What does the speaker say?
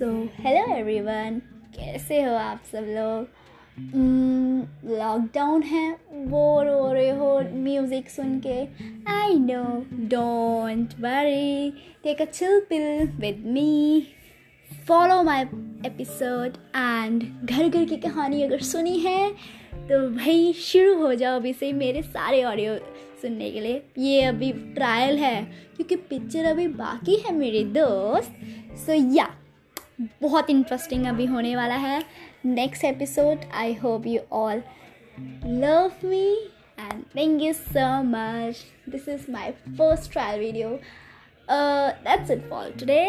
So hello everyone, कैसे हो आप सब लोग? लॉकडाउन है बोर हो रहे हो म्यूज़िक सुन के। I know don't worry take a chill pill with me follow my episode and घर घर की कहानी अगर सुनी है तो भाई शुरू हो जाओ अभी से मेरे सारे ऑडियो सुनने के लिए। ये अभी ट्रायल है, क्योंकि पिक्चर अभी बाकी है मेरे दोस्त सो या बहुत इंटरेस्टिंग अभी होने वाला है। Next episode I hope you all love me and thank you so much this is my first trial video that's it for today